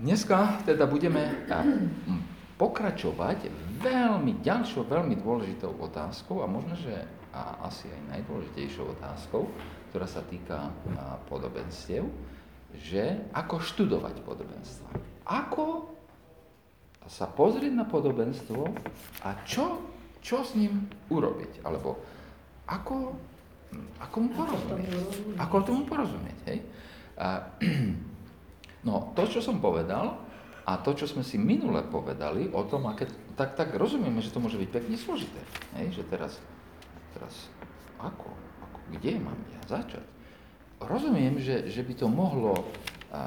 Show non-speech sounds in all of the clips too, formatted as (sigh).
Dneska teda budeme pokračovať veľmi ďalšou, veľmi dôležitou otázkou a možno, že a asi aj najdôležitejšou otázkou, ktorá sa týka podobenstiev, že ako študovať podobenstva. Ako sa pozrieť na podobenstvo a čo, čo s ním urobiť, alebo ako, ako mu porozumieť. Ako tomu porozumieť, hej? A, (clears throat) No, to, čo som povedal a to, čo sme si minule povedali o tom, aké, tak, tak rozumieme, že to môže byť pekne zložité. Hej, že teraz, teraz ako, ako, kde mám ja začať? Rozumiem, že, že, by to mohlo,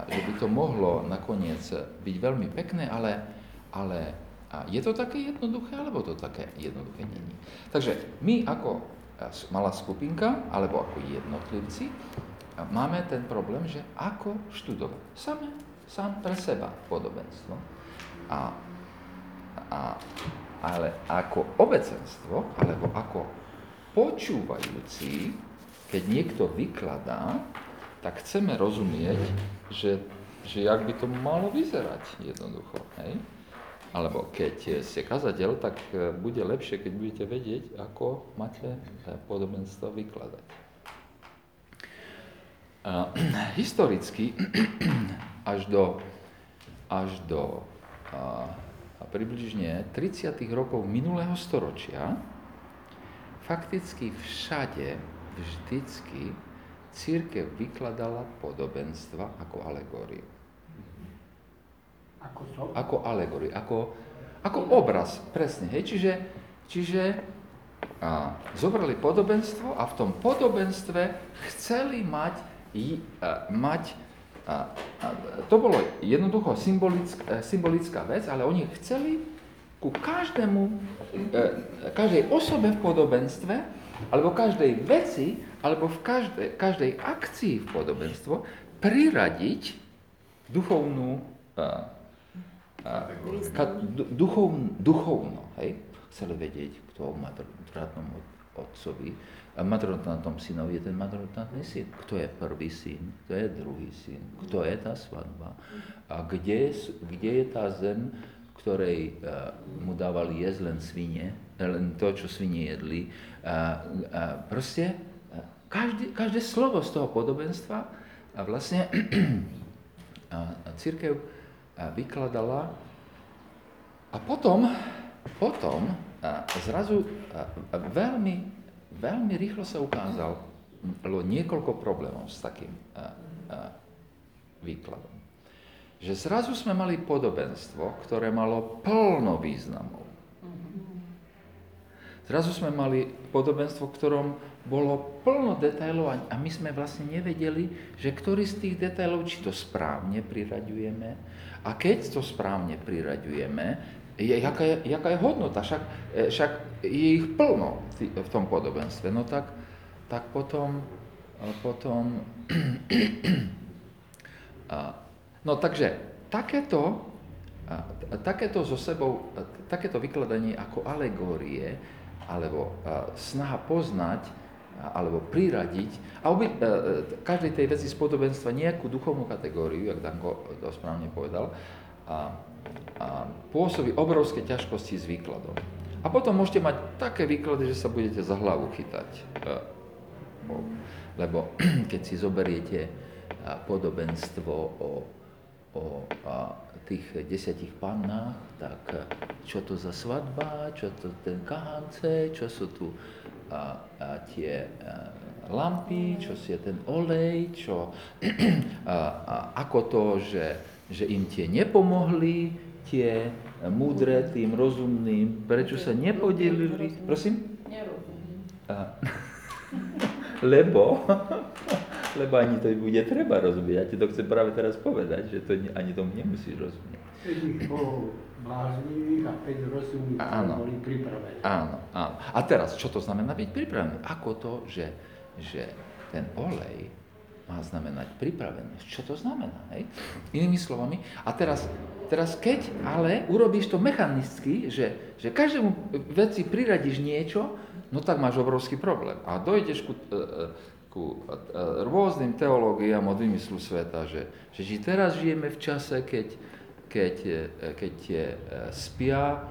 že by to mohlo nakoniec byť veľmi pekné, ale, ale je to také jednoduché, alebo to také jednoduché není. Takže my ako malá skupinka, alebo ako jednotlivci, máme ten problém, že ako študovať. Same, sám pre seba podobenstvo. A, a, ale ako obecenstvo, alebo ako počúvajúci, keď niekto vykladá, tak chceme rozumieť, že, že jak by to malo vyzerať jednoducho. Hej? Alebo keď ste kazateľ, tak e, bude lepšie, keď budete vedieť, ako máte e, podobenstvo vykladať. (clears throat) historicky (clears throat) až do, až do a, približne 30. rokov minulého storočia fakticky všade, vždycky církev vykladala podobenstva ako alegóriu. Ako to? Ako alegóriu, ako, ako obraz, presne. Hej? Čiže, čiže a, zobrali podobenstvo a v tom podobenstve chceli mať mať, to bolo jednoducho symbolická, e, symbolická vec, ale oni chceli ku každému, e, každej osobe v podobenstve, alebo každej veci, alebo v každej, každej akcii v podobenstvo priradiť duchovnú, duchovnú, duchovno, hej? Chceli vedieť, kto má bratnom otcovi, a matrotnátom synovi je ten matrotnátny syn. Kto je prvý syn, kto je druhý syn, kto je tá svadba a kde, kde je tá zem, ktorej uh, mu dávali jesť len svine, len to, čo svine jedli. A, a proste každé, každé slovo z toho podobenstva a vlastne (clears throat) a, a církev vykladala a potom, potom zrazu veľmi veľmi rýchlo sa ukázalo niekoľko problémov s takým výkladom. Že zrazu sme mali podobenstvo, ktoré malo plno významov. Zrazu sme mali podobenstvo, v ktorom bolo plno detailov a my sme vlastne nevedeli, že ktorý z tých detailov, či to správne priraďujeme. A keď to správne priraďujeme, je, jaká, je, jaká je hodnota, však, e, však je ich plno v tom podobenstve, no tak, tak potom, e, potom (clears throat) no takže takéto, takéto so sebou, takéto vykladanie ako alegórie, alebo snaha poznať, alebo priradiť, a obi, každej tej veci z podobenstva nejakú duchovnú kategóriu, jak Danko to správne povedal, pôsobí obrovské ťažkosti s výkladom. A potom môžete mať také výklady, že sa budete za hlavu chytať. E, lebo (clears throat) keď si zoberiete podobenstvo o, o tých desiatich pannách, tak e, čo to za svadba, čo to ten kahance, čo sú tu a, a tie e, lampy, čo si je ten olej, čo, (clears throat) a, a, ako to, že, že im tie nepomohli, tie múdre tým rozumným, prečo sa nepodelili? Prosím? Nerozumím. (laughs) Lebo, (laughs) lebo ani to bude treba rozumieť. Ja ti to chcem práve teraz povedať, že to ani tomu nemusíš rozumieť. bláznivých a 5 rozumných áno, boli pripravení. Áno, áno. A teraz, čo to znamená byť pripravený? Ako to, že, že ten olej má znamenať pripravenosť. Čo to znamená? Hej? Inými slovami. A teraz, teraz keď ale urobíš to mechanicky, že, že každému veci priradíš niečo, no tak máš obrovský problém. A dojdeš ku, e, e, ku e, rôznym teológiám od vymyslu sveta, že, že či teraz žijeme v čase, keď, keď, keď spia,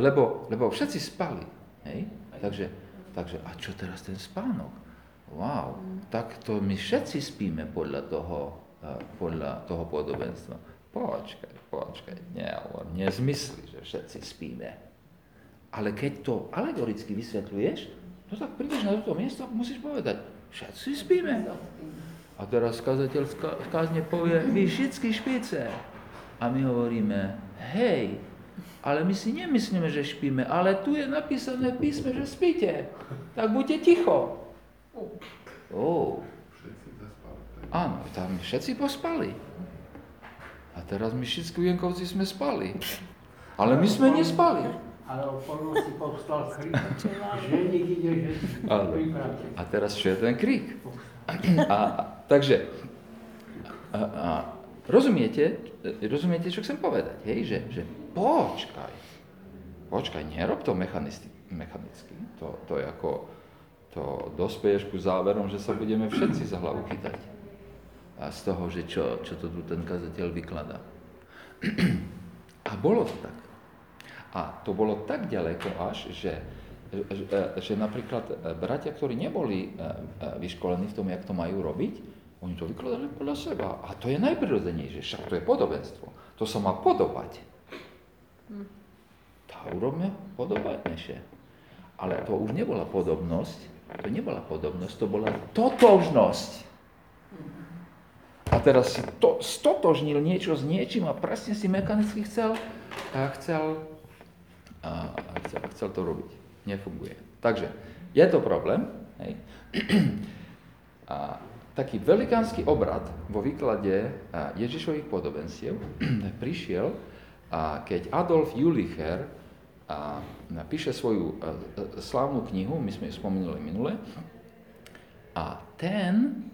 lebo, lebo všetci spali. Hej? Takže, takže, a čo teraz ten spánok? Wow, tak to my všetci spíme podľa toho, podľa toho podobenstva. Počkaj, počkaj, nehovor, nezmysli, že všetci spíme. Ale keď to alegoricky vysvetľuješ, no tak prídeš na toto miesto a musíš povedať, všetci spíme. A teraz kazateľ v kázne povie, vy všetky špice. A my hovoríme, hej, ale my si nemyslíme, že špíme, ale tu je napísané v písme, že spíte. Tak buďte ticho. Oh. Áno, tam všetci pospali. A teraz my všetci Jenkovci sme spali. Ale my sme nespali. Ale o polnoci povstal krik, že ide, že A teraz čo je ten krik? A, takže, a, a, rozumiete, rozumiete, čo chcem povedať, hej? Že, že počkaj, počkaj, nerob to mechanicky, to, to je ako, to dospeješ ku záverom, že sa budeme všetci za hlavu chytať. A z toho, že čo, čo to tu ten kazateľ vykladá. A bolo to tak. A to bolo tak ďaleko až, že že, že napríklad e, bratia, ktorí neboli e, e, vyškolení v tom, jak to majú robiť, oni to vykladali podľa seba. A to je najprirodzenejšie, však to je podobenstvo. To sa má podobať. Tá urobme podobatnejšie. Ale to už nebola podobnosť, to nebola podobnosť, to bola totožnosť. A teraz si to, stotožnil niečo s niečím a presne si mechanicky chcel, a chcel, a chcel, chcel to robiť nefunguje. Takže je to problém. Hej. (clears throat) A taký velikánsky obrad vo výklade Ježišových podobenstiev (clears throat) prišiel, keď Adolf Julicher píše svoju slávnu knihu, my sme ju spomínali minule, a ten,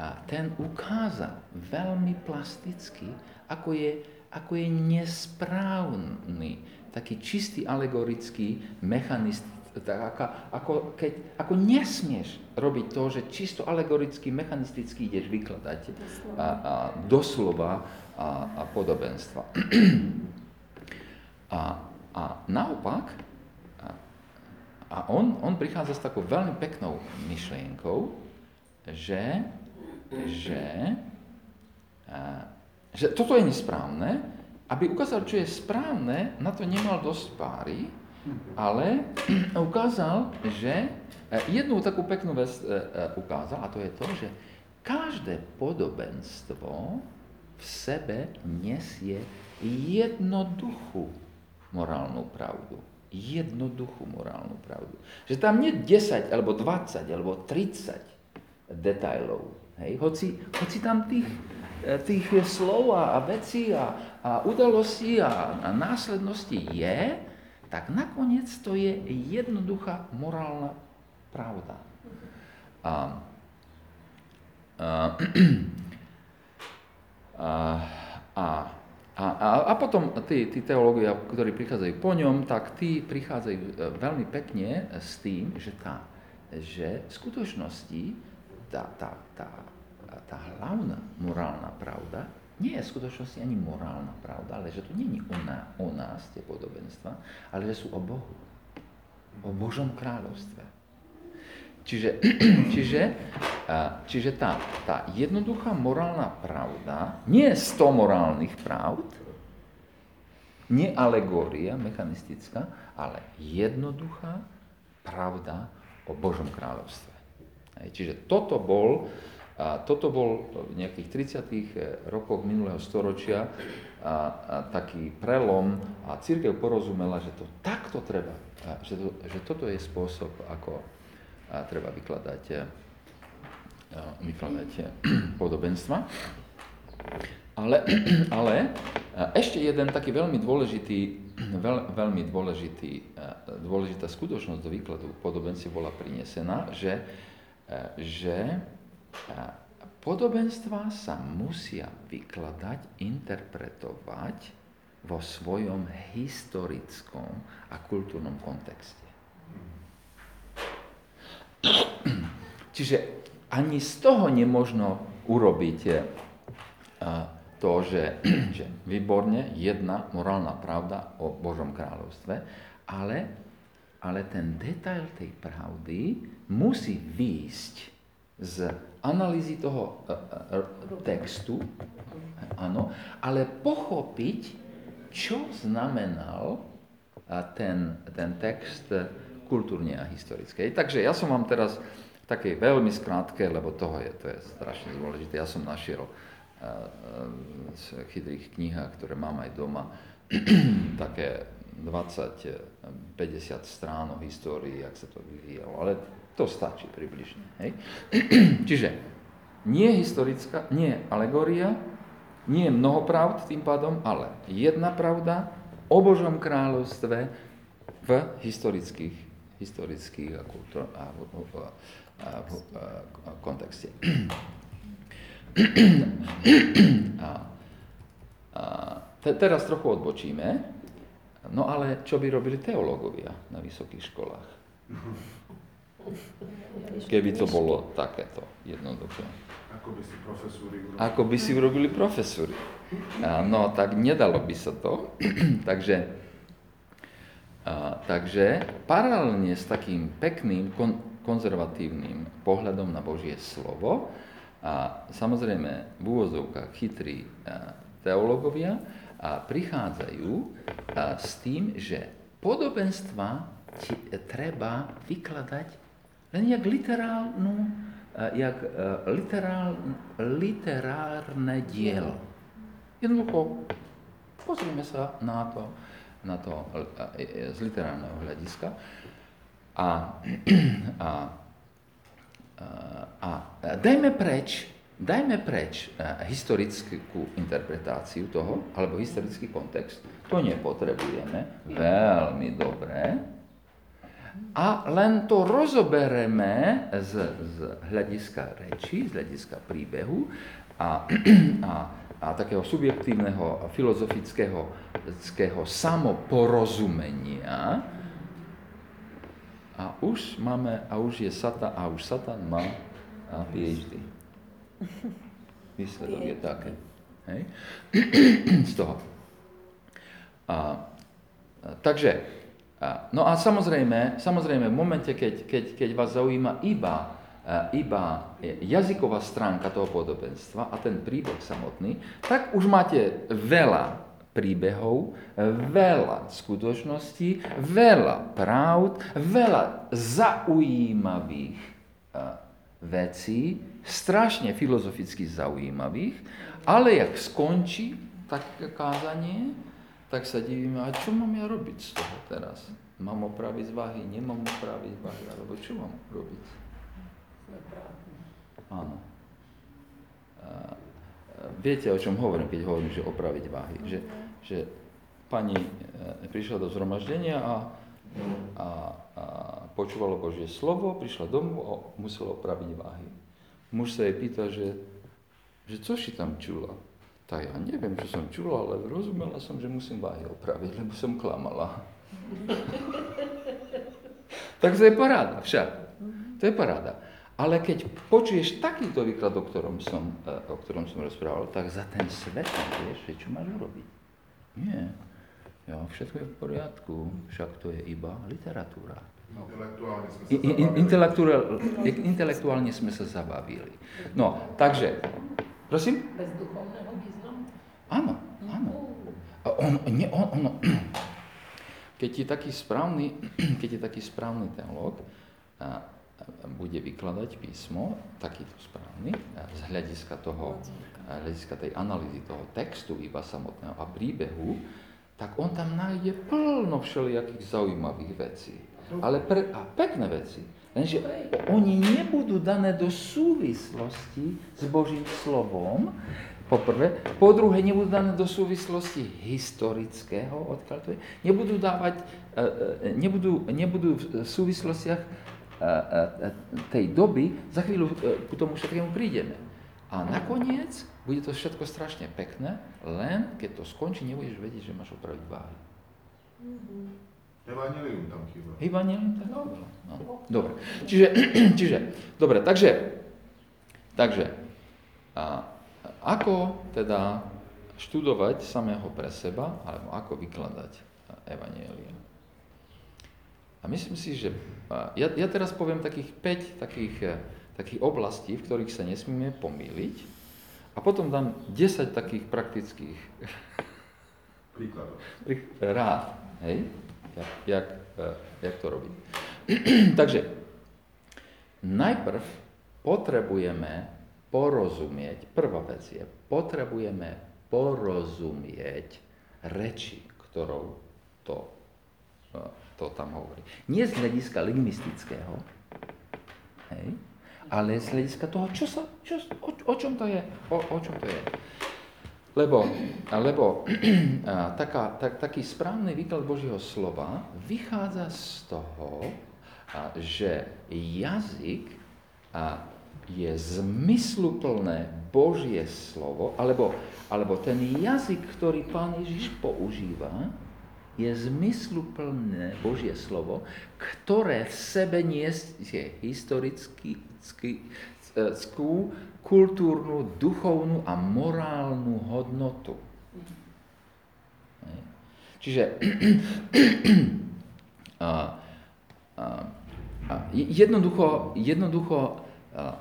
a ten ukázal veľmi plasticky, ako je, ako je nesprávny taký čistý alegorický mechanist, tak ako, ako, keď, ako nesmieš robiť to, že čisto alegoricky, mechanisticky ideš vykladať doslova, a, a, doslova a, a podobenstva. (clears throat) A, a naopak, a, a on, on prichádza s takou veľmi peknou myšlienkou, že, že, že toto je nesprávne, aby ukázal, čo je správne, na to nemal dosť páry, ale (clears throat) ukázal, že e, jednu takú peknú vec e, e, ukázal, a to je to, že každé podobenstvo v sebe nesie jednoduchú morálnu pravdu. Jednoduchú morálnu pravdu. Že tam nie 10, alebo 20, alebo 30 detajlov. Hej? Hoci, hoci tam tých E, tých slov a vecí a, a udalostí a, a následností je, tak nakoniec to je jednoduchá morálna pravda. A, a, a, a, a, a potom tí, tí teológia, ktorí prichádzajú po ňom, tak tí prichádzajú e, veľmi pekne s tým, že, tá, že v skutočnosti tá, tá, tá tá hlavná morálna pravda nie je v skutočnosti ani morálna pravda, ale že to je o, ná, o nás, tie podobenstva, ale že sú o Bohu. O Božom kráľovstve. Čiže, (clears throat) čiže, čiže tá, tá jednoduchá morálna pravda, nie je sto morálnych pravd, nie alegória mechanistická, ale jednoduchá pravda o Božom kráľovstve. Čiže toto bol a toto bol v nejakých 30. Eh, rokoch minulého storočia a, a taký prelom a církev porozumela, že to takto treba, a že, to, že toto je spôsob, ako a treba vykladať, a, eh, vykladať eh, (clears throat) podobenstva. Ale, (clears throat) ale ešte jeden taký veľmi dôležitý, (clears throat) veľ, veľmi dôležitý, dôležitá skutočnosť do výkladu podobenstiev bola prinesená, že, že Podobenstva sa musia vykladať, interpretovať vo svojom historickom a kultúrnom kontexte. Čiže ani z toho nemožno urobiť to, že, že výborne jedna morálna pravda o Božom kráľovstve, ale, ale ten detail tej pravdy musí výjsť z analýzy toho uh, uh, textu, áno, ale pochopiť, čo znamenal uh, ten, ten text kultúrne a historické. Takže ja som vám teraz také veľmi skrátke, lebo toho je, to je strašne dôležité. Ja som našiel v chytrých knihách, ktoré mám aj doma, (clears throat) také 20-50 strán o histórii, jak sa to vyvíjalo, ale to stačí približne. Hej? (clears throat) Čiže nie historická, nie alegória, nie mnoho pravd tým pádom, ale jedna pravda o Božom kráľovstve v historických, historických a, kultúr, a, a, a, a, a kontexte. (clears throat) A, a te, teraz trochu odbočíme. No ale čo by robili teológovia na vysokých školách? Keby to bolo takéto jednoduché. Ako by si profesúri urobili? Ako by si urobili profesúry. No tak nedalo by sa to. (clears throat) takže, a, takže paralelne s takým pekným kon, konzervatívnym pohľadom na Božie slovo, a samozrejme v úvozovkách chytrí teológovia a prichádzajú a s tým, že podobenstva treba vykladať len jak literálnu, jak literál, literárne dielo. Jednoducho, pozrieme sa na to, na to z literárneho hľadiska (clears throat) a, a a dajme preč, dajme preč historickú interpretáciu toho, alebo historický kontext. To nepotrebujeme veľmi dobre. A len to rozobereme z, z hľadiska reči, z hľadiska príbehu a, (clears throat) a, a takého subjektívneho filozofického samoporozumenia, a už máme, a už je Satan, a už Satan má PhD. Výsledok je také. Hej? (clears throat) Z toho. A, takže, a, no a samozrejme, samozrejme v momente, keď, keď, keď vás zaujíma iba, iba jazyková stránka toho podobenstva a ten príbeh samotný, tak už máte veľa príbehov, veľa skutočností, veľa pravd, veľa zaujímavých vecí, strašne filozoficky zaujímavých, ale jak skončí také kázanie, tak sa divíme, a čo mám ja robiť z toho teraz? Mám opraviť váhy, nemám opraviť váhy, alebo čo mám robiť? Áno viete, o čom hovorím, keď hovorím, že opraviť váhy. Že, že pani e, prišla do zhromaždenia a, a, a počúvala Božie slovo, prišla domov a musela opraviť váhy. Muž sa jej pýta, že, že čo si tam čula? Tak ja neviem, čo som čula, ale rozumela som, že musím váhy opraviť, lebo som klamala. (laughs) tak to je paráda však. To je paráda. Ale keď počuješ takýto výklad, o ktorom som, e, o ktorom som rozprával, tak za ten svet vieš, čo máš urobiť. Nie. Jo, všetko je v poriadku, však to je iba literatúra. Intelektuálne sme sa zabavili. Intelektuálne, intelektuálne sme sa zabavili. No, takže, prosím? Bez duchovného významu? Áno, áno. On, nie, on, on, (clears throat) keď je taký správny, (clears throat) keď je taký správny teológ, bude vykladať písmo, takýto správny, z hľadiska, toho, hľadiska tej analýzy toho textu iba samotného a príbehu, tak on tam nájde plno všelijakých zaujímavých vecí. Ale pre, a pekné veci. Lenže oni nebudú dané do súvislosti s Božím slovom, po prvé. Po druhé, nebudú dané do súvislosti historického, odkiaľ to je. Nebudú dávať, e, e, nebudú, nebudú v súvislostiach tej doby, za chvíľu e, k tomu všetkému prídeme. A nakoniec bude to všetko strašne pekné, len keď to skončí, nebudeš vedieť, že máš opraviť váhy. Evangelium tam chýba. Evangelium tam chýba. No. Dobre. Čiže, (clears throat) čiže, dobre, takže, takže, a, ako teda študovať samého pre seba, alebo ako vykladať Evanielia. A myslím si, že ja, ja teraz poviem takých 5 takých, e, takých oblastí, v ktorých sa nesmíme pomýliť a potom dám 10 takých praktických (laughs) príkladov. Rád, hej? Jak, jak, e, jak to robiť. (clears throat) Takže najprv potrebujeme porozumieť, prvá vec je, potrebujeme porozumieť reči, ktorou to, e, to tam hovorí. Nie z hľadiska lingvistického, hej, ale z hľadiska toho, čo sa, čo, o, o čom to je. O, o čom to je. Lebo, lebo (clears throat) taká, tak, taký správny výklad Božieho slova vychádza z toho, že jazyk a, je zmysluplné Božie slovo, alebo, alebo ten jazyk, ktorý Pán Ježiš používa, je zmysluplné Božie slovo, ktoré v sebe nesie historickú, kultúrnu, duchovnú a morálnu hodnotu. Čiže (clears throat) a, a, a jednoducho, jednoducho a,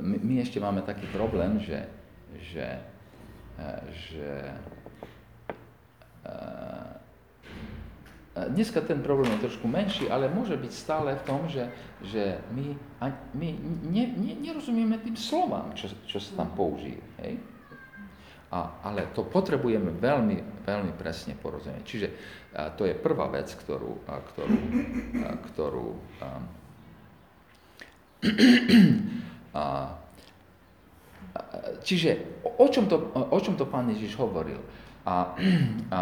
my, my ešte máme taký problém, že, že, že Dneska ten problém je trošku menší, ale môže byť stále v tom, že, že my, my ne, ne, nerozumieme tým slovám, čo, čo sa tam použije. Hej? A, ale to potrebujeme veľmi, veľmi presne porozumieť. Čiže a, to je prvá vec, ktorú, a, ktorú, a, ktorú a, a, čiže o čom, to, o čom to pán Ježiš hovoril? A, a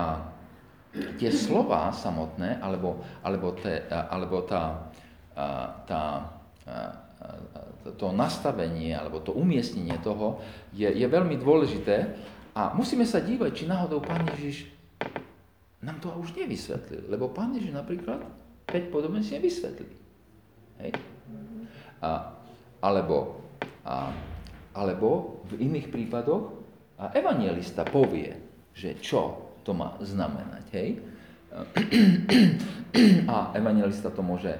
tie slova samotné, alebo, alebo, te, alebo tá, tá, to nastavenie, alebo to umiestnenie toho je, je veľmi dôležité a musíme sa dívať, či náhodou Pán Ježiš nám to už nevysvetlil. Lebo Pán Ježiš napríklad 5 podobenství nevysvetlil. Hej? A, alebo, a, alebo v iných prípadoch a evangelista povie, že čo to má znamenať. Hej? A evangelista to môže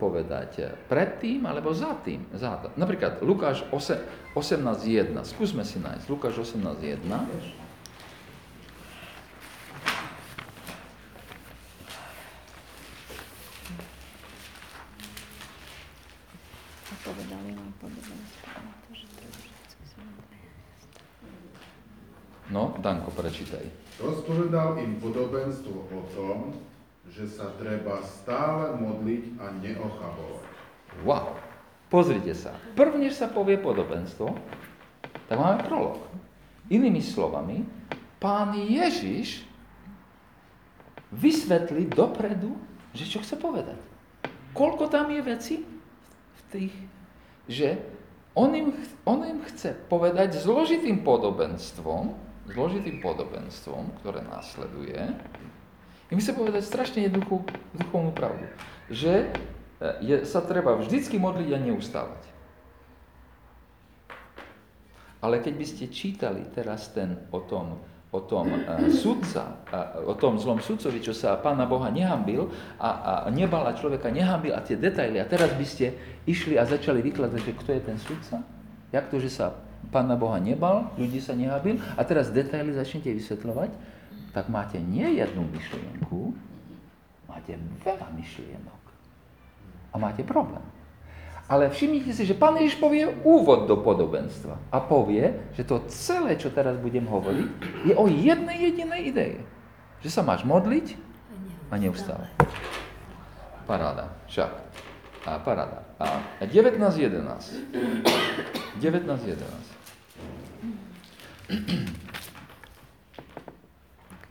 povedať predtým alebo za tým. Za to. Napríklad Lukáš 18.1. Skúsme si nájsť. Lukáš 18.1. No, Danko, prečítaj. Rozpovedal im podobenstvo o tom, že sa treba stále modliť a neochabovať. Wow. Pozrite sa. Prv, sa povie podobenstvo, tak máme prolog. Inými slovami, pán Ježiš vysvetlí dopredu, že čo chce povedať. Koľko tam je veci v tých, že on im, on im chce povedať zložitým podobenstvom, zložitým podobenstvom, ktoré následuje. I my sa povedať strašne jednoduchú duchovnú pravdu, že e, je, sa treba vždycky modliť a neustávať. Ale keď by ste čítali teraz ten o tom, o tom uh, sudca, uh, o tom zlom sudcovi, čo sa Pána Boha nehambil a, a nebala človeka nehambil a tie detaily. A teraz by ste išli a začali vykladať, že kto je ten sudca? Jak to, že sa Pána Boha nebal, ľudí sa nehabil a teraz detaily začnete vysvetľovať, tak máte nie jednu myšlienku, máte veľa myšlienok. A máte problém. Ale všimnite si, že Pán Ježiš povie úvod do podobenstva a povie, že to celé, čo teraz budem hovoriť, je o jednej jedinej idei. Že sa máš modliť a neustále. Paráda, však. A paráda. A 19.11. 19.11.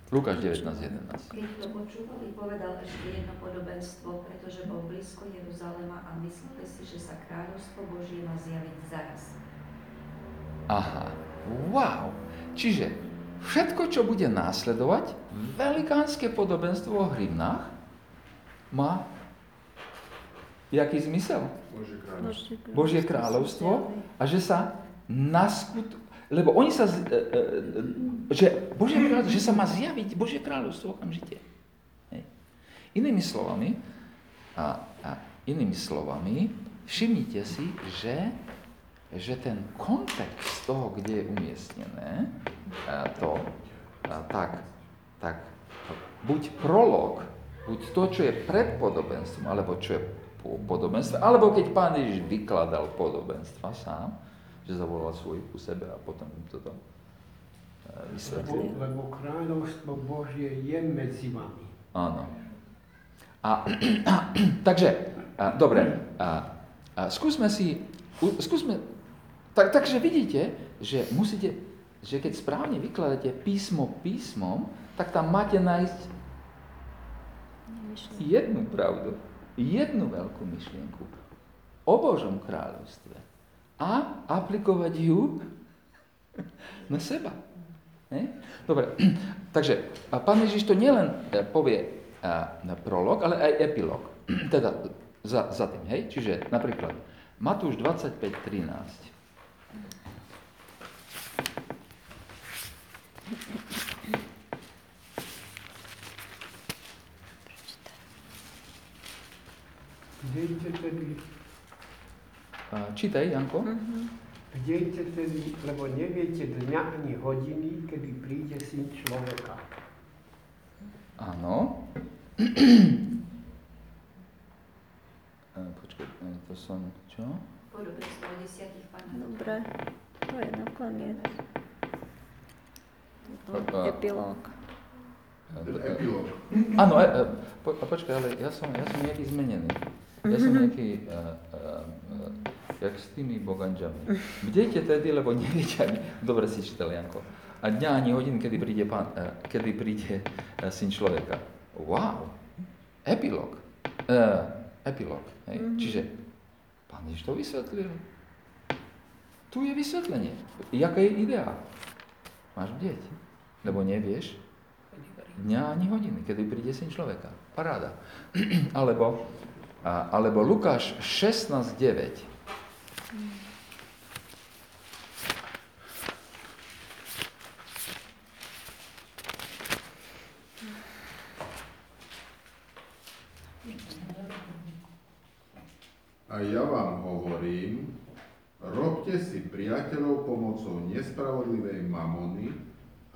Lukáš 19.11. Keď to počúvali, povedal ešte jedno podobenstvo, pretože bol blízko Jeruzalema a mysleli si, že sa kráľovstvo Božie má zjaviť zaraz. Aha, wow. Čiže všetko, čo bude následovať, velikánske podobenstvo o hrivnách, má jaký zmysel? Božie kráľovstvo. Božie kráľovstvo a že sa naskut, Lebo oni sa, e, e, e, že, Božie kráľovstvo, že sa má zjaviť Božie kráľovstvo okamžite. Hej. Inými slovami, a, a inými slovami, všimnite si, že, že ten kontext toho, kde je umiestnené, to, tak, tak buď prolog, buď to, čo je pred podobenstvom, alebo čo je podobenstve, alebo keď pán Ježiš vykladal podobenstva sám, že zavolal svojich ku sebe a potom im toto e, Lebo, vysvetlil. lebo kráľovstvo Božie je medzi vami. Áno. A, (clears throat) takže, a, dobre, a, a skúsme si, u, skúsme, tak, takže vidíte, že musíte, že keď správne vykladáte písmo písmom, tak tam máte nájsť jednu pravdu, jednu veľkú myšlienku o Božom kráľovstve a aplikovať ju (laughs) na seba. Ne? Dobre, (clears throat) takže pán Ježiš to nielen e, povie na prolog, ale aj epilog. (clears throat) teda za, za tým, hej? Čiže napríklad Matúš 25.13. Kdejte tedy, A, Čítaj, Janko. kdejte tedy, lebo neviete dňa ani hodiny, kedy príde syn človeka. Áno. Počkaj, e, to som, čo? Panách. Dobre, to je nakoniec. A- a- Epilóg. Epilóg. Áno, e, e, po, a počkaj, ale ja som, ja som nejaký zmenený. Ja som nejaký, uh, uh, uh, jak s tými boganžami. Bdejte tedy, lebo neviete ani... Dobre si čítal, Janko. A dňa ani hodin, kedy príde, pán, uh, kedy príde uh, syn človeka. Wow! Epilóg. Uh, epilóg. Hej? Mhm. Čiže pán Ježiš to vysvetlil. Tu je vysvetlenie. Jaká je idea? Máš bdieť, lebo nevieš dňa ani hodiny, kedy príde syn človeka. Paráda. (clears throat) alebo, alebo Lukáš 16.9. A ja vám hovorím, robte si priateľov pomocou nespravodlivej mamony,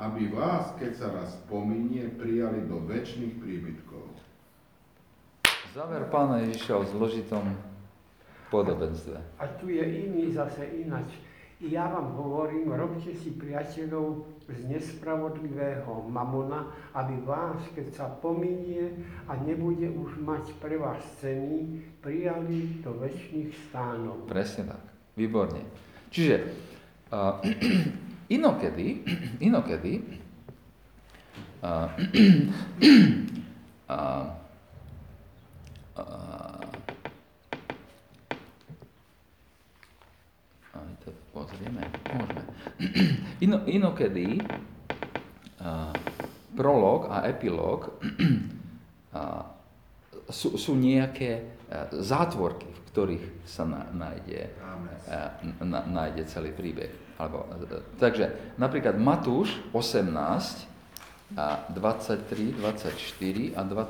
aby vás, keď sa raz pominie, prijali do väčšných príbytkov. Záver pána Ježiša o zložitom podobenstve. A tu je iný zase inač. I ja vám hovorím, robte si priateľov z nespravodlivého mamona, aby vás, keď sa pominie a nebude už mať pre vás ceny, prijali do väčšných stánov. Presne tak. Výborne. Čiže uh, (clears throat) inokedy, inokedy uh, uh, uh, aj to pozrieme, môžeme. (clears throat) Ino, inokedy uh, prolog a epilóg uh, (clears throat) sú, sú nejaké uh, zátvorky, v ktorých sa na, nájde, Rámec. uh, na, nájde celý príbeh. Alebo, uh, takže napríklad Matúš 18, a 23, 24 a, 2,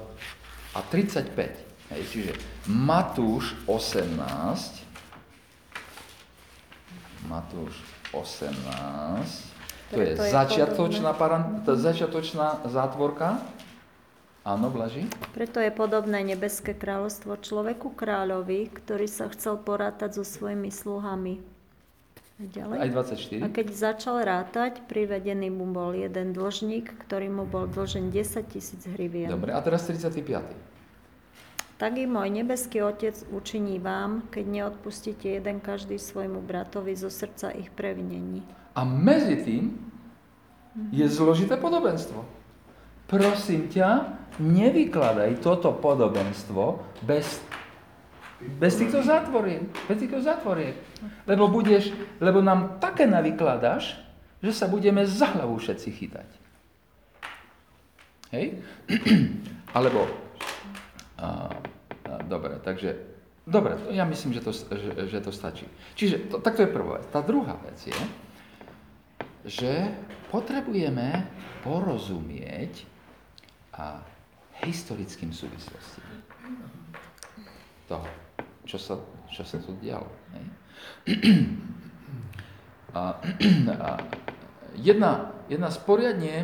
a 35. Hej, čiže Matúš 18, Matúš 18, to je Preto je začiatočná, paran, to začiatočná zátvorka. Áno, Blaži? Preto je podobné nebeské kráľovstvo človeku kráľovi, ktorý sa chcel porátať so svojimi sluhami. A Ďalej. Aj A 24. keď začal rátať, privedený mu bol jeden dlžník, ktorý mu bol dlžen 10 tisíc hrivien. Dobre, a teraz 35. Tak i môj nebeský Otec učiní vám, keď neodpustíte jeden každý svojmu bratovi zo srdca ich previnení. A medzi tým je zložité podobenstvo. Prosím ťa, nevykladaj toto podobenstvo bez, bez týchto zátvoriek. Bez týchto zátvoriek. Lebo, budeš, lebo nám také navykladáš, že sa budeme za hlavu všetci chytať. Hej? (clears throat) Alebo, a, dobre, takže, dobre, ja myslím, že to, že, že to stačí. Čiže, to, tak to je prvá vec. Tá druhá vec je, že potrebujeme porozumieť a historickým súvislostiam toho, čo sa, čo sa tu dialo. Ne? A, a jedna, jedna z poriadne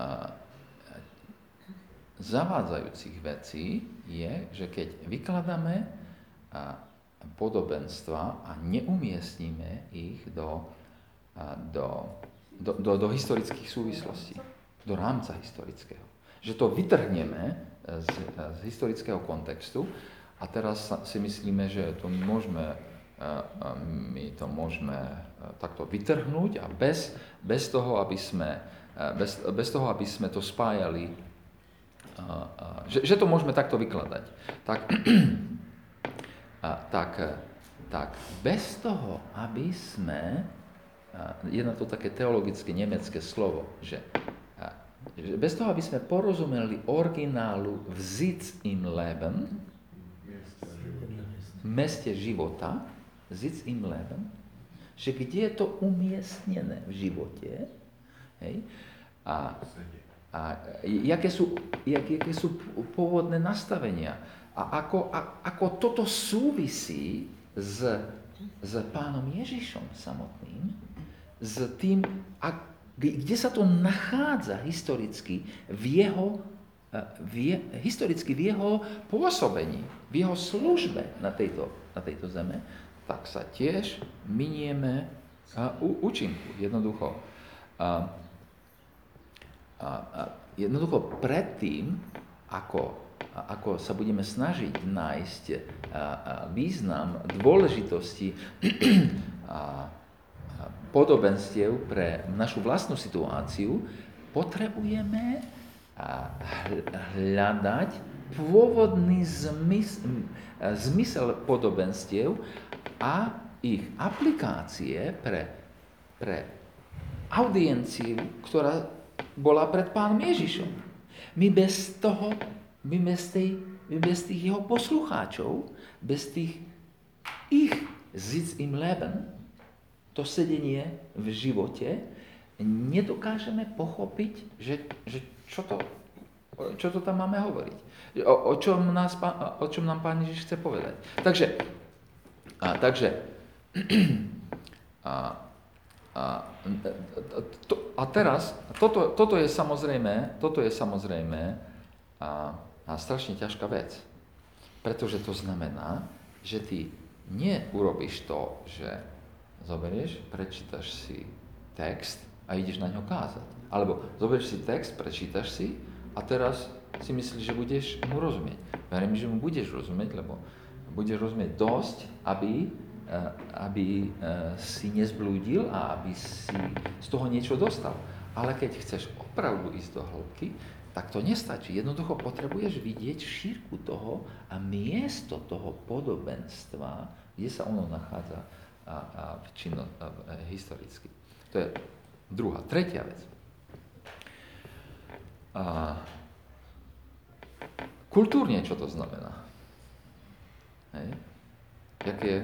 a, zavádzajúcich vecí je, že keď vykladáme podobenstva a neumiestníme ich do, do, do, do, do historických súvislostí, do rámca historického. Že to vytrhneme z, z historického kontextu a teraz si myslíme, že to môžeme, my to môžeme takto vytrhnúť a bez, bez, toho, aby sme, bez, bez toho, aby sme to spájali, že, že to môžeme takto vykladať. Tak, (clears throat) tak, tak bez toho, aby sme, je na to také teologické nemecké slovo, že že bez toho, aby sme porozumeli originálu v Sitz im Leben, meste života, Sitz im Leben, že kde je to umiestnené v živote, hej, a, a jaké, sú, jak, jaké sú pôvodné nastavenia? A ako, a, ako toto súvisí s, s pánom Ježišom samotným, s tým, ak, kde sa to nachádza historicky v jeho, e, v historicky v jeho pôsobení, v jeho službe na tejto, na tejto zeme, tak sa tiež minieme u, účinku. Jednoducho, a, a, a, jednoducho predtým, ako, ako sa budeme snažiť nájsť význam dôležitosti (clears throat) podobenstiev pre našu vlastnú situáciu, potrebujeme hľadať pôvodný zmys- zmysel podobenstiev a ich aplikácie pre, pre audienciu, ktorá bola pred pánom Ježišom. My bez toho, my bez, tej, my bez tých jeho poslucháčov, bez tých ich Sitz im Leben, to sedenie v živote, nedokážeme pochopiť, že, že čo, to, čo to tam máme hovoriť. O, o, čom, nás, o čom nám Pán Ježiš chce povedať. Takže, a, takže (clears throat) a, a, to, a teraz, toto, toto je samozrejme, toto je samozrejme a, a strašne ťažká vec. Pretože to znamená, že ty neurobíš to, že zoberieš, prečítaš si text a ideš na ňo kázať. Alebo zoberieš si text, prečítaš si a teraz si myslíš, že budeš mu rozumieť. Verím, že mu budeš rozumieť, lebo budeš rozumieť dosť, aby, aby eh, si nezblúdil a aby si z toho niečo dostal. Ale keď chceš opravdu ísť do hĺbky, tak to nestačí. Jednoducho potrebuješ vidieť šírku toho a miesto toho podobenstva, kde sa ono nachádza a, a, činno, a, a historicky. To je druhá. Tretia vec. A, kultúrne, čo to znamená? Hej? Jaké,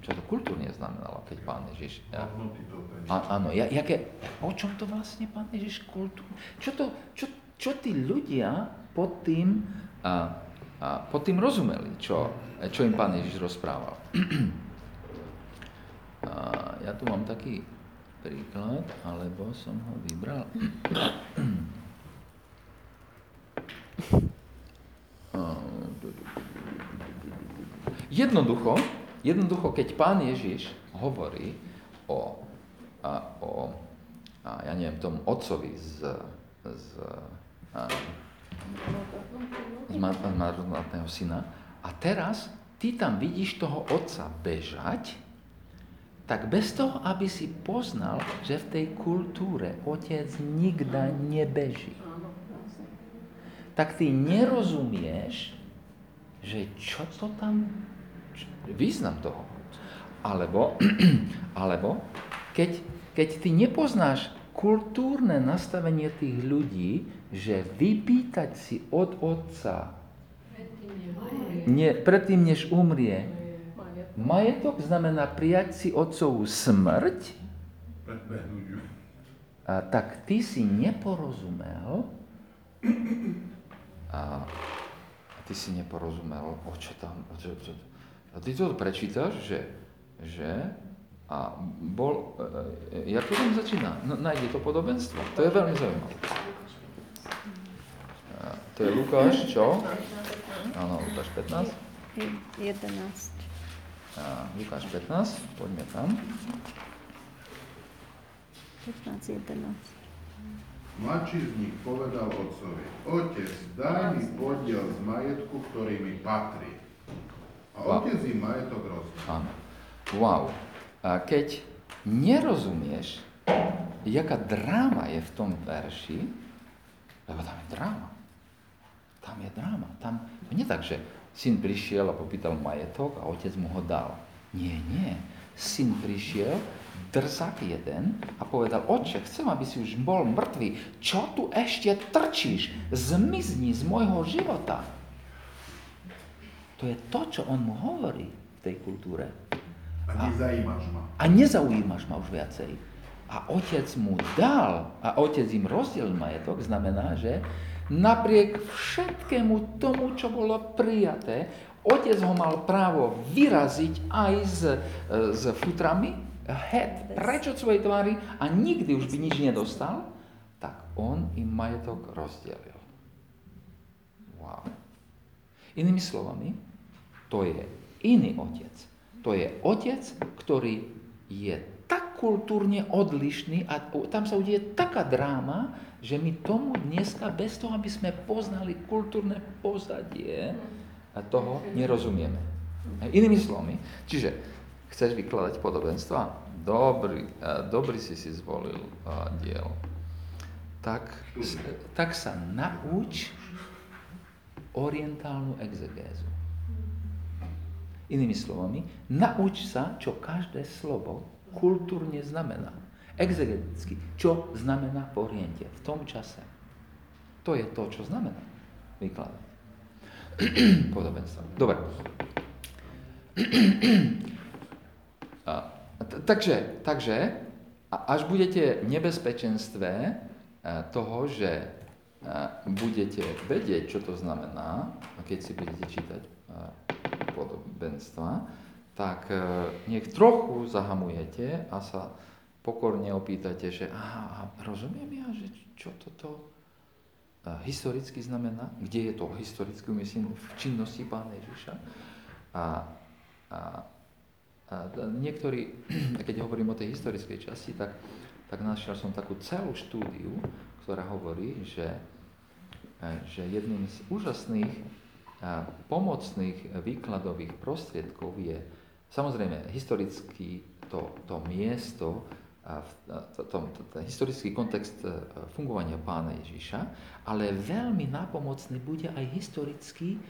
čo to kultúrne znamenalo, keď pán Ježiš... Ja, áno, ja, jaké, o čom to vlastne pán Ježiš kultúrne... Čo, to, čo, čo tí ľudia pod tým, a, a, pod tým rozumeli, čo, čo im pán Ježiš rozprával? (clears throat) A ja tu mám taký príklad, alebo som ho vybral. Jednoducho, jednoducho, keď pán Ježiš hovorí o, a, o a ja neviem, tom otcovi z, z, a, z marnotného syna, a teraz ty tam vidíš toho otca bežať, tak bez toho, aby si poznal, že v tej kultúre otec nikda nebeží, tak ty nerozumieš, že čo to tam, význam toho. Alebo, (clears throat) alebo keď, keď ty nepoznáš kultúrne nastavenie tých ľudí, že vypýtať si od otca predtým, než umrie, Majetok znamená prijať si otcovú smrť a, tak ty si neporozumel a, a ty si neporozumel, o čo tam, o čo, čo, a ty to prečítaš, že, že a bol, e, e, jak to tam začína? No, nájde to podobenstvo. To je veľmi zaujímavé. A, to je Lukáš, čo? Áno, Lukáš 15. 11. A, Lukáš 15, poďme tam. 15, 11. Mladší z nich povedal otcovi, otec, daj mi podiel z majetku, ktorý mi patrí. A Wow. otec im majetok rozdal. Áno. Wow. A keď nerozumieš, jaká dráma je v tom verši, lebo tam je dráma. Tam je dráma. Tam, to nie tak, že syn prišiel a popýtal majetok a otec mu ho dal. Nie, nie. Syn prišiel, drzak jeden a povedal, oče, chcem, aby si už bol mŕtvý. Čo tu ešte trčíš? Zmizni z môjho života. To je to, čo on mu hovorí v tej kultúre. A nezajímaš ma. A nezaujímaš ma už viacej. A otec mu dal, a otec im rozdelil majetok, znamená, že napriek všetkému tomu, čo bolo prijaté, otec ho mal právo vyraziť aj s, s futrami, het, preč od svojej tvári a nikdy už by nič nedostal, tak on im majetok rozdelil. Wow. Inými slovami, to je iný otec. To je otec, ktorý je tak kultúrne odlišný a tam sa udeje taká dráma, že my tomu dneska bez toho, aby sme poznali kultúrne pozadie, toho nerozumieme. Inými slovami, čiže chceš vykladať podobenstva? Dobrý, dobrý si si zvolil diel. Tak, tak sa nauč orientálnu exegézu. Inými slovami, nauč sa, čo každé slovo kultúrne znamená. Exegeticky, čo znamená v Oriente, v tom čase. To je to, čo znamená vykladať. (clears throat) Podobenstvo. Dobre. (clears throat) Takže, takže, až budete v nebezpečenstve a, toho, že a, budete vedieť, čo to znamená, keď si budete čítať a, podobenstva, tak a, nech trochu zahamujete a sa pokorne opýtate, že aha, rozumiem ja, že čo toto a, historicky znamená, kde je to historicky umyslím v činnosti Pána Ježiša. A, a, a niektorí, keď hovorím o tej historickej časti, tak, tak našiel som takú celú štúdiu, ktorá hovorí, že, e, že jedným z úžasných pomocných výkladových prostriedkov je samozrejme historicky to, to miesto, ten historický kontext e, fungovania pána Ježiša, ale veľmi nápomocný bude aj historický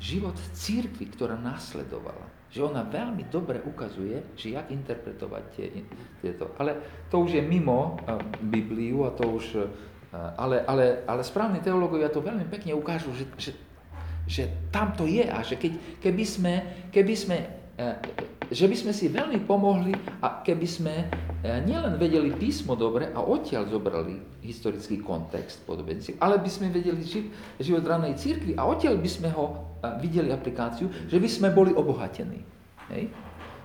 život církvy, ktorá následovala. Že ona veľmi dobre ukazuje, že jak interpretovať tie, tieto. Ale to už je mimo a, Bibliu a to už... A, ale, ale, ale správni teológovia to veľmi pekne ukážu, že, že, že tam to je a že keď, keby sme, keby sme e, že by sme si veľmi pomohli a keby sme e, nielen vedeli písmo dobre a odtiaľ zobrali historický kontext podobenci, ale by sme vedeli ži- život ranej církvy a odtiaľ by sme ho e, videli aplikáciu, že by sme boli obohatení. Hej?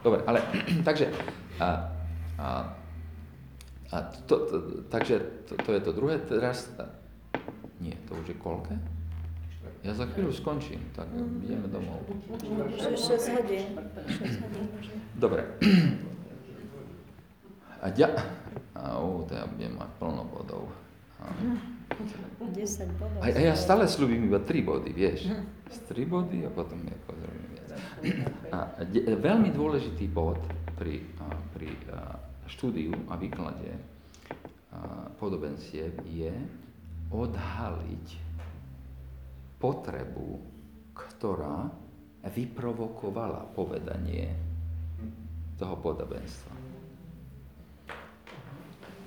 Dobre, ale (clears throat) takže, a, a, a to, to, takže to, to je to druhé. Teraz, nie, to už je koľké? Ja za chvíľu skončím, tak ideme domov. 6 hodín. 6 hodín. Dobre. A ďa... Au, to ja budem mať plno bodov. A, 10 bodov. a ja stále slúbim iba 3 body, vieš. 3 body a potom je pozorím viac. A de, veľmi dôležitý bod pri, a, pri a, štúdiu a výklade a, podobenstiev je odhaliť potrebu, ktorá vyprovokovala povedanie toho podobenstva.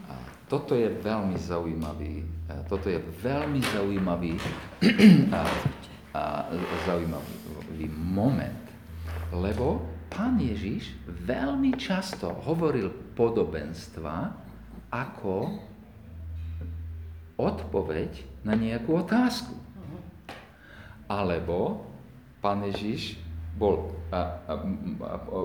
A toto je veľmi zaujímavý, toto je veľmi zaujímavý a, a zaujímavý moment, lebo pán Ježiš veľmi často hovoril podobenstva ako odpoveď na nejakú otázku. Alebo pán Ježiš bol, a, a, a, a,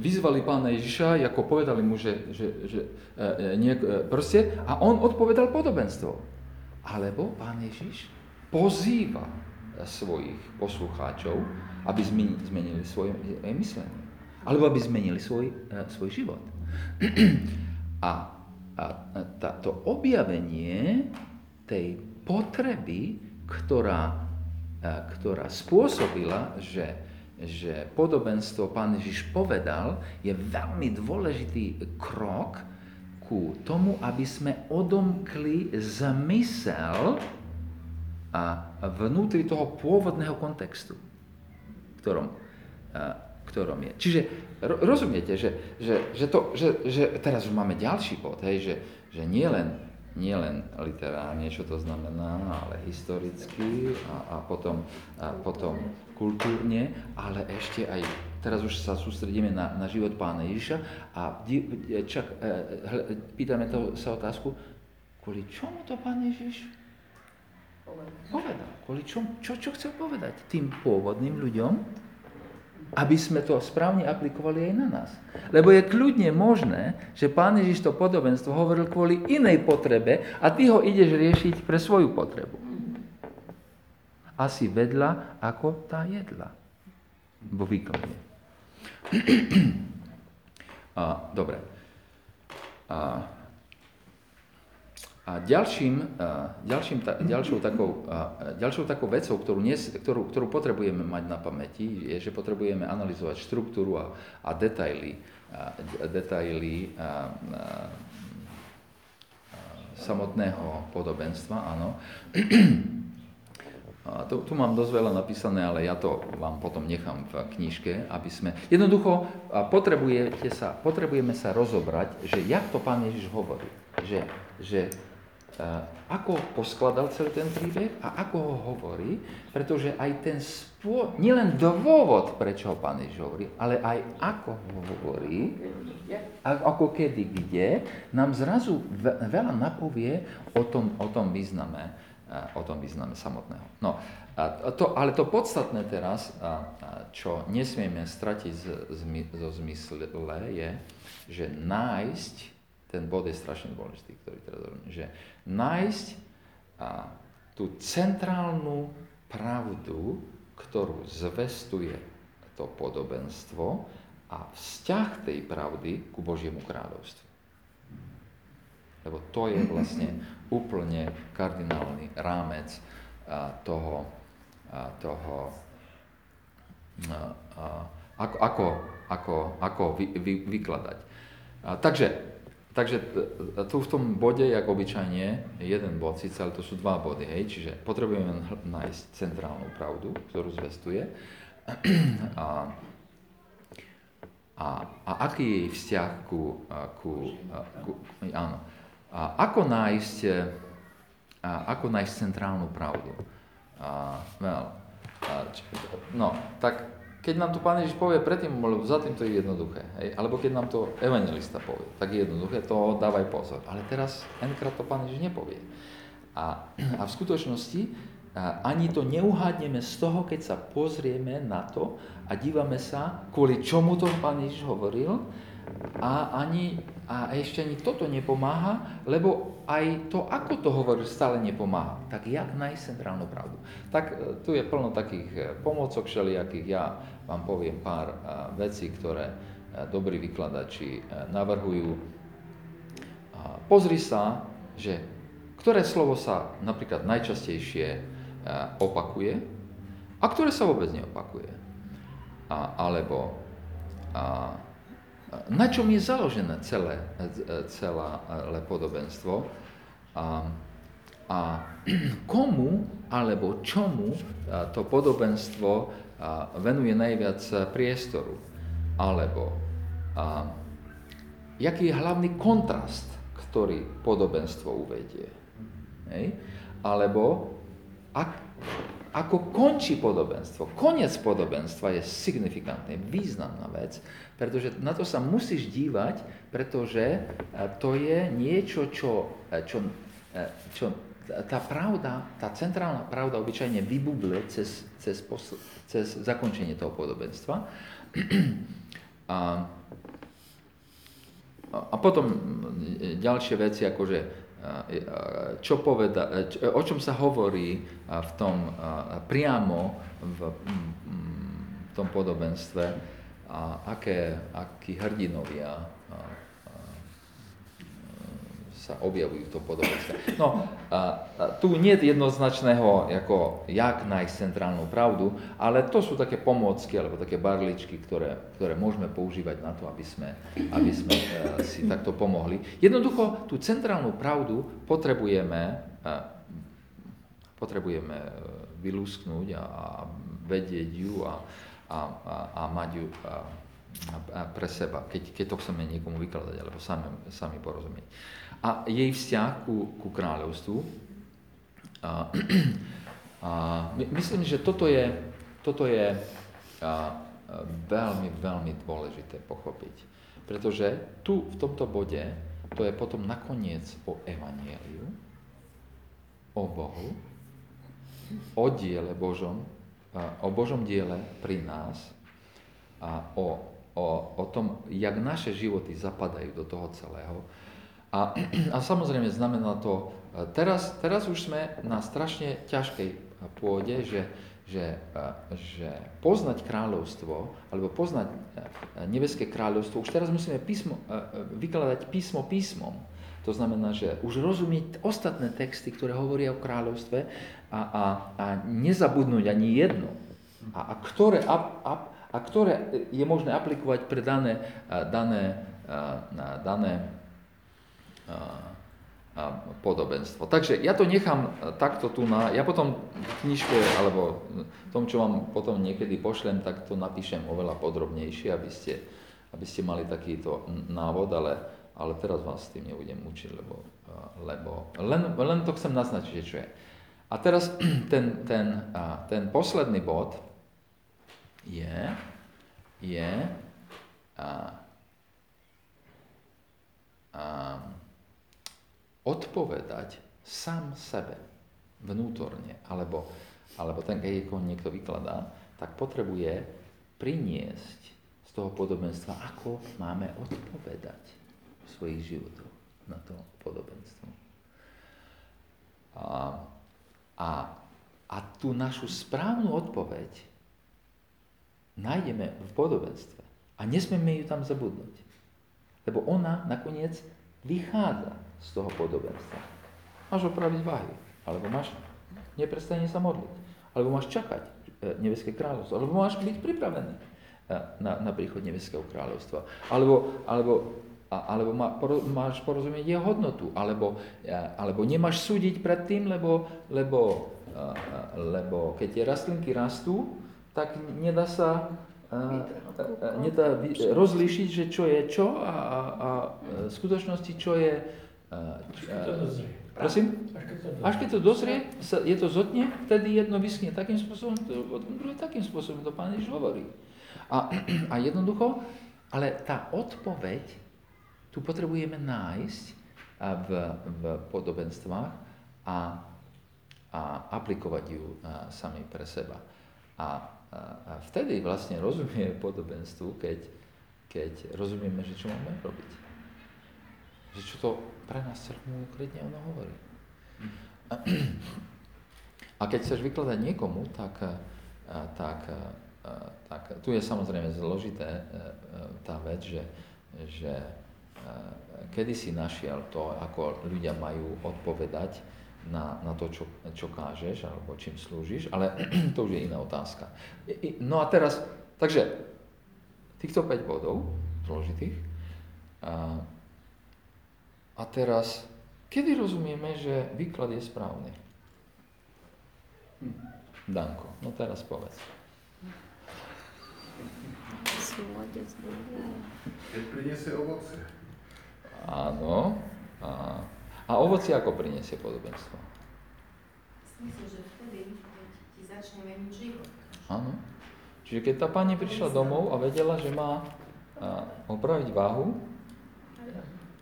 vyzvali pána Ježiša, ako povedali mu, že, že, že a, e, e, proste, a on odpovedal podobenstvo. Alebo pán Ježiš pozýva svojich poslucháčov, aby zmenili svoje myslenie. Alebo aby zmenili svoj, e, svoj život. (clears throat) A, a to objavenie tej potreby, ktorá, ktorá spôsobila, že že podobenstvo pán Ježiš povedal, je veľmi dôležitý krok ku tomu, aby sme odomkli zmysel a vnútri toho pôvodného kontextu, ktorom, ktorom je. Čiže rozumiete, že, že, že, to, že, že teraz už máme ďalší bod, hej, že, že nie len nielen literárne, čo to znamená, ale historicky a, a, potom, a potom kultúrne, ale ešte aj, teraz už sa sústredíme na, na život pána Ježiša a čak, e, pýtame to, sa otázku, kvôli čomu to pán Ježiš povedal? Kvôli čom, čo, čo chcel povedať tým pôvodným ľuďom? Aby sme to správne aplikovali aj na nás. Lebo je kľudne možné, že Pán Ježiš to podobenstvo hovoril kvôli inej potrebe a ty ho ideš riešiť pre svoju potrebu. Asi vedľa ako tá jedla. Vo výklade. (clears throat) A, dobre. A, a ďalším, ďalším, ďalšou, takou, ďalšou takou vecou, ktorú, nes, ktorú, ktorú potrebujeme mať na pamäti, je, že potrebujeme analyzovať štruktúru a, a detaily, a, detaily a, a, samotného podobenstva. Áno. (clears throat) A tu, tu mám dosť veľa napísané, ale ja to vám potom nechám v knižke, aby sme... Jednoducho potrebujete sa, potrebujeme sa rozobrať, že jak to pán Ježiš hovorí. Že, že ako poskladal celý ten príbeh a ako ho hovorí, pretože aj ten spô... nielen dôvod, prečo ho Pán Ježiš hovorí, ale aj ako ho hovorí, ako kedy, kde, nám zrazu veľa napovie o tom, o tom význame, o tom význame samotného. No, to, ale to podstatné teraz, čo nesmieme stratiť zo zmysle, je, že nájsť, ten bod je strašne dôležitý, ktorý teraz hovorím, že nájsť a, tú centrálnu pravdu, ktorú zvestuje to podobenstvo a vzťah tej pravdy ku Božiemu kráľovstvu. Lebo to je vlastne (laughs) úplne kardinálny rámec a, toho, a, toho a, ako, ako, ako, ako vy, vy, vykladať. Takže Takže tu v tom bode, jak obyčajne, jeden bod, síce, ale to sú dva body, hej, čiže potrebujeme nájsť centrálnu pravdu, ktorú zvestuje. A, a, a aký je jej vzťah ku, ku, ku áno. A ako nájsť, a ako nájsť centrálnu pravdu? A, well, a, no, tak keď nám to Pán Ježiš povie predtým, lebo za tým to je jednoduché, hej? alebo keď nám to evangelista povie, tak je jednoduché, to dávaj pozor. Ale teraz enkrát to Pán Ježiš nepovie. A, a v skutočnosti ani to neuhádneme z toho, keď sa pozrieme na to a dívame sa, kvôli čomu to Pán Ježiš hovoril, a, ani, a ešte ani toto nepomáha, lebo aj to, ako to hovorí, stále nepomáha. Tak jak nájsť centrálnu pravdu? Tak e, tu je plno takých e, pomocok všelijakých. Ja vám poviem pár e, vecí, ktoré dobrí vykladači navrhujú. Pozri sa, že ktoré slovo sa napríklad najčastejšie opakuje a ktoré sa vôbec neopakuje. A, alebo a, na čom je založené celé, celé podobenstvo a, a komu alebo čomu to podobenstvo venuje najviac priestoru, alebo a, jaký je hlavný kontrast, ktorý podobenstvo uvedie. Hej? Alebo ak, ako končí podobenstvo. Koniec podobenstva je signifikantne, významná vec, pretože na to sa musíš dívať, pretože e, to je niečo, čo, e, čo, e, čo tá pravda, tá centrálna pravda obyčajne vybuble cez, cez, cez zakončenie toho podobenstva. A, a potom ďalšie veci, akože čo poveda, o čom sa hovorí v tom, priamo v, v tom podobenstve a aké, akí hrdinovia sa objavujú v tom podobenstve. No, a, a tu nie je jednoznačného, ako, jak nájsť centrálnu pravdu, ale to sú také pomôcky alebo také barličky, ktoré, ktoré môžeme používať na to, aby sme, aby sme e, si takto pomohli. Jednoducho tú centrálnu pravdu potrebujeme, e, potrebujeme e, vylúsknuť a, a vedieť ju a, a, a, a mať ju a, a pre seba, keď, keď to chceme niekomu vykladať alebo sami, sami porozumieť a jej vzťah ku, ku kráľovstvu. A, (clears throat) a my, myslím, že toto je, toto je a, a, veľmi, veľmi dôležité pochopiť. Pretože tu, v tomto bode, to je potom nakoniec o evanieliu, o Bohu, o diele Božom, o Božom diele pri nás a o, o, o tom, jak naše životy zapadajú do toho celého. A, a samozrejme znamená to, e, teraz, teraz už sme na strašne ťažkej pôde, že, že, e, že poznať kráľovstvo, alebo poznať e, nebeské kráľovstvo, už teraz musíme písmo, vykladať písmo písmom. To znamená, že už rozumieť ostatné texty, ktoré hovoria o kráľovstve a, a, a nezabudnúť ani jedno. A, a, ktoré, a, a, a ktoré je možné aplikovať pre dané, dané, dané podobenstvo. Takže ja to nechám e, takto tu na, ja potom v knižke, alebo v tom, čo vám potom niekedy pošlem, tak to napíšem oveľa podrobnejšie, aby ste, aby ste mali takýto návod, ale, ale teraz vás s tým nebudem učiť, lebo, e, lebo len, len to chcem naznačiť, čo je. A teraz (clears throat) ten, ten, ten posledný bod je, je a, a, odpovedať sám sebe vnútorne, alebo, alebo ten, keď niekto vykladá, tak potrebuje priniesť z toho podobenstva, ako máme odpovedať v svojich životoch na to podobenstvo. A, a, a tú našu správnu odpoveď nájdeme v podobenstve. A nesmieme ju tam zabudnúť. Lebo ona nakoniec vychádza z toho podobenstva. Máš opraviť váhy, alebo máš neprestane sa modliť, alebo máš čakať e, nebeské kráľovstvo, alebo máš byť pripravený e, na, na príchod nebeského kráľovstva, alebo, alebo, alebo má, poro, máš porozumieť jeho hodnotu, alebo, e, alebo nemáš súdiť pred tým, lebo, lebo, lebo keď tie rastlinky rastú, tak nedá sa nedá rozlíšiť, že čo je čo a, a, a v skutočnosti čo je. Prosím? Až keď to dozrie, je to zotne, vtedy jedno vyschne takým spôsobom, druhé takým spôsobom, to Pán Ježiš hovorí. A, (clears throat) a jednoducho, ale tá odpoveď tu potrebujeme nájsť v, v podobenstvách a, a aplikovať ju sami pre seba. A, a vtedy vlastne rozumieme podobenstvu, keď, keď rozumieme, že čo máme robiť. Že čo to pre nás celkom konkrétne ono hovorí. A keď chceš vykladať niekomu, tak, tak, tak tu je samozrejme zložité eh, tá vec, že, že kedy si našiel to, ako ľudia majú odpovedať na, na to, čo, čo kážeš alebo čím slúžiš, ale (clears throat) to už je iná otázka. No a teraz, takže týchto 5 bodov zložitých, a teraz, kedy rozumieme, že výklad je správny? Danko, no teraz povedz. Keď priniesie ovoce. Áno. A, a ovoci ako priniesie podobenstvo? Myslím, že vtedy, keď ti začne meniť život. Áno. Čiže keď tá pani prišla domov a vedela, že má a, opraviť váhu,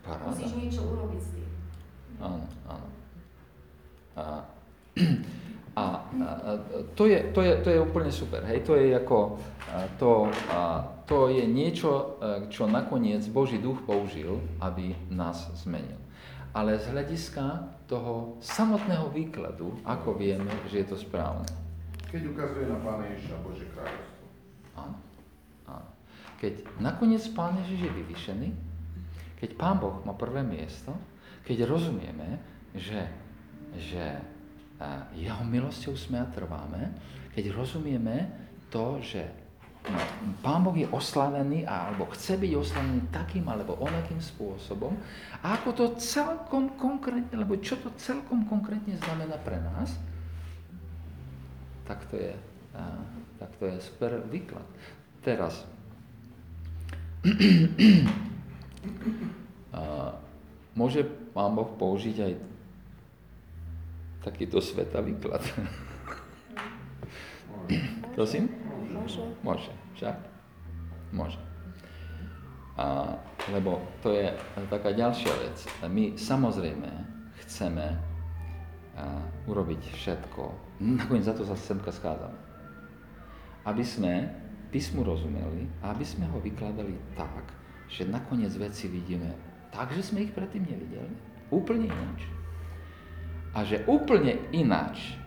paráda. Musíš niečo urobiť s tým. Áno, áno. A, a, a, to, je, to, je, to je úplne super, hej, to je ako, to, a, to je niečo, a, čo nakoniec Boží duch použil, aby nás zmenil. Ale z hľadiska toho samotného výkladu, ako vieme, že je to správne. Keď ukazuje na Pána Ježiša Bože kráľovstvo. Áno, áno. Keď nakoniec Pán Ježiš je vyvyšený, keď Pán Boh má prvé miesto, keď rozumieme, že, že jeho milosťou sme a trváme, keď rozumieme to, že Pán Boh je oslavený alebo chce byť oslavený takým alebo onakým spôsobom a ako to celkom konkrétne, alebo čo to celkom konkrétne znamená pre nás, tak to je, tak to je super výklad. Teraz, (clears throat) môže Pán Boh použiť aj takýto sveta výklad? Prosím? Môže. Môže, však? Môže. A, lebo to je taká ďalšia vec. My samozrejme chceme a, urobiť všetko, nakoniec za to sa semka schádzame, aby sme písmu rozumeli a aby sme ho vykladali tak, že nakoniec veci vidíme tak, že sme ich predtým nevideli. Úplne ináč. A že úplne ináč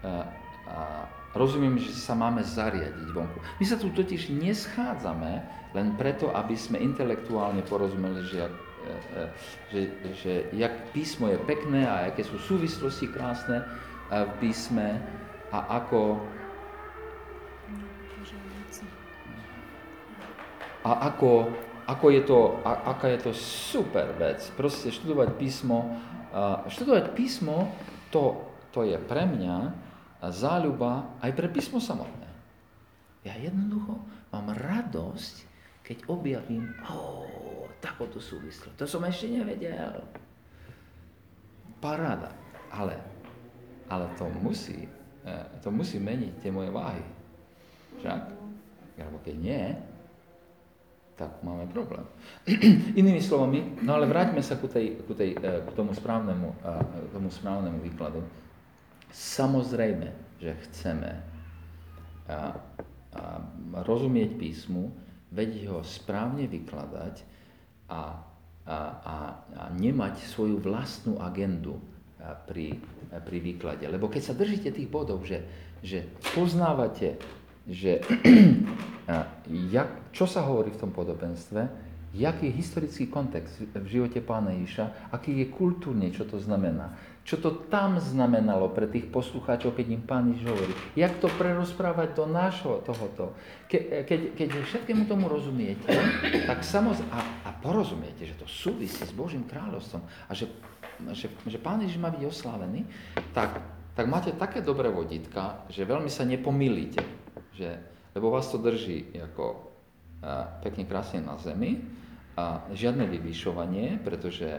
a, a, rozumiem, že sa máme zariadiť vonku. My sa tu totiž neschádzame len preto, aby sme intelektuálne porozumeli, že, e, e, že, že jak písmo je pekné a aké sú súvislosti krásne v písme a ako a ako, ako je to, a, aká je to super vec. Proste študovať písmo, študovať písmo, to, to je pre mňa záľuba aj pre písmo samotné. Ja jednoducho mám radosť, keď objavím, oh, takúto súvislo. To som ešte nevedel. Paráda. Ale, ale to musí, to musí meniť tie moje váhy. Však? Alebo keď nie, tak máme problém. (clears throat) Inými slovami, no ale vráťme sa ku, tej, ku, tej, e, k tomu správnemu, k tomu správnemu výkladu. Samozrejme, že chceme a, a rozumieť písmu, vedieť ho správne vykladať a, a, a, a nemať svoju vlastnú agendu pri, pri výklade. Lebo keď sa držíte tých bodov, že, že poznávate že (clears throat) jak, čo sa hovorí v tom podobenstve, jaký je historický kontext v živote pána Ježiša, aký je kultúrne, čo to znamená. Čo to tam znamenalo pre tých poslucháčov, keď im pán Ježiš hovorí. Jak to prerozprávať do nášho tohoto. Ke, keď, keď všetkému tomu rozumiete, tak samozrejme, a, a porozumiete, že to súvisí s Božím kráľovstvom a že, že, že pán Ježiš má byť oslávený, tak, tak máte také dobré vodítka, že veľmi sa nepomilíte že, lebo vás to drží ako a, pekne krásne na zemi a žiadne vyvyšovanie, pretože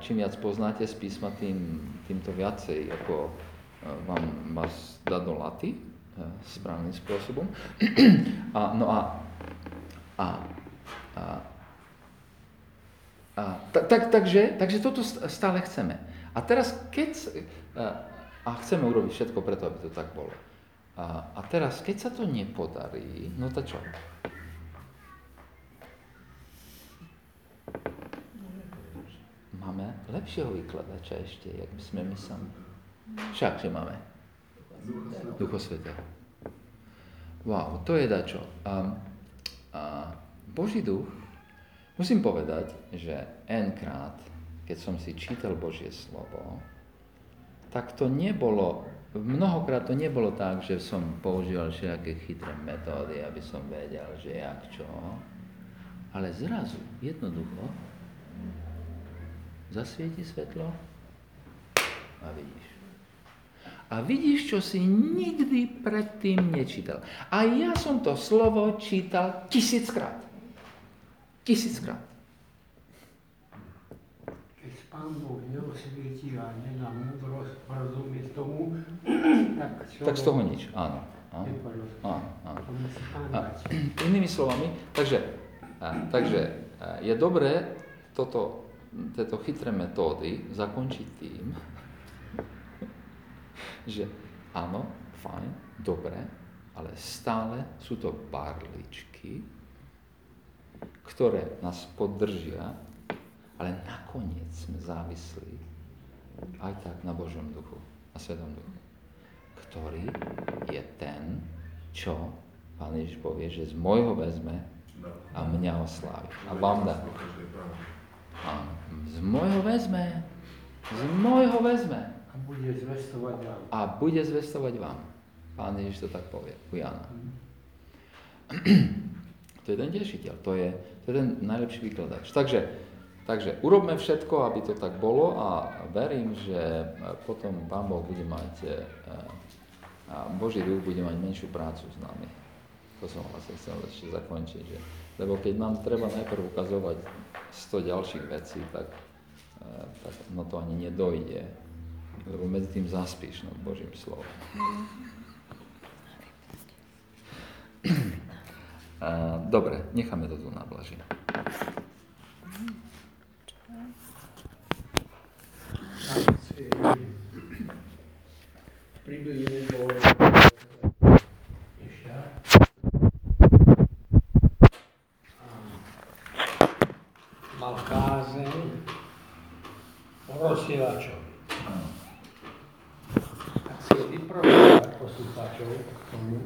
čím viac poznáte z písma, tým, týmto viacej ako a, vám vás dá do laty a, správnym spôsobom. A, no a, a, a a, tak, takže, takže toto stále chceme. A teraz, keď a chceme urobiť všetko preto, aby to tak bolo. A, a teraz, keď sa to nepodarí, no to čo? Máme lepšieho vykladača ešte, jak by sme my sami. Však, že máme. Ducho Svetého. Wow, to je dačo. A, a Boží duch, musím povedať, že n krát, keď som si čítal Božie slovo, tak to nebolo Mnohokrát to nebolo tak, že som používal všetké chytré metódy, aby som vedel, že jak čo. Ale zrazu, jednoducho, zasvieti svetlo a vidíš. A vidíš, čo si nikdy predtým nečítal. A ja som to slovo čítal tisíckrát. Tisíckrát. Pán Boh neosvietí a nedá múdrosť rozumieť tomu, tak (clears throat) človek Tak z toho nič, áno. áno. Áno, áno. A, inými slovami, takže, a, takže a, je dobré toto, tieto chytré metódy zakončiť tým, že áno, fajn, dobre, ale stále sú to barličky, ktoré nás podržia, ale nakoniec sme závislí aj tak na Božom duchu, na Svetom duchu, ktorý je ten, čo Pán Ježiš povie, že z môjho vezme a mňa oslávi. A vám dá. Áno. Z môjho vezme. Z môjho vezme. A bude zvestovať vám. A bude zvestovať vám. Pán Ježiš to tak povie u Jana. (clears throat) To je ten tešiteľ, to je, to je ten najlepší vykladač. Takže, takže urobme všetko, aby to tak bolo a verím, že potom Pán Boh bude mať, e, a Boží duch bude mať menšiu prácu s nami. To som vlastne chcel ešte zakončiť. Že, lebo keď nám treba najprv ukazovať 100 ďalších vecí, tak, e, tak no to ani nedojde. Lebo medzi tým zaspíš nad Božím slovom. A, Dobre, necháme to tu na Blaži. Priblížený bol Ježiša. A mal kázeň o rozsielačovi. Tak si vyprosil poslucháčov k tomu,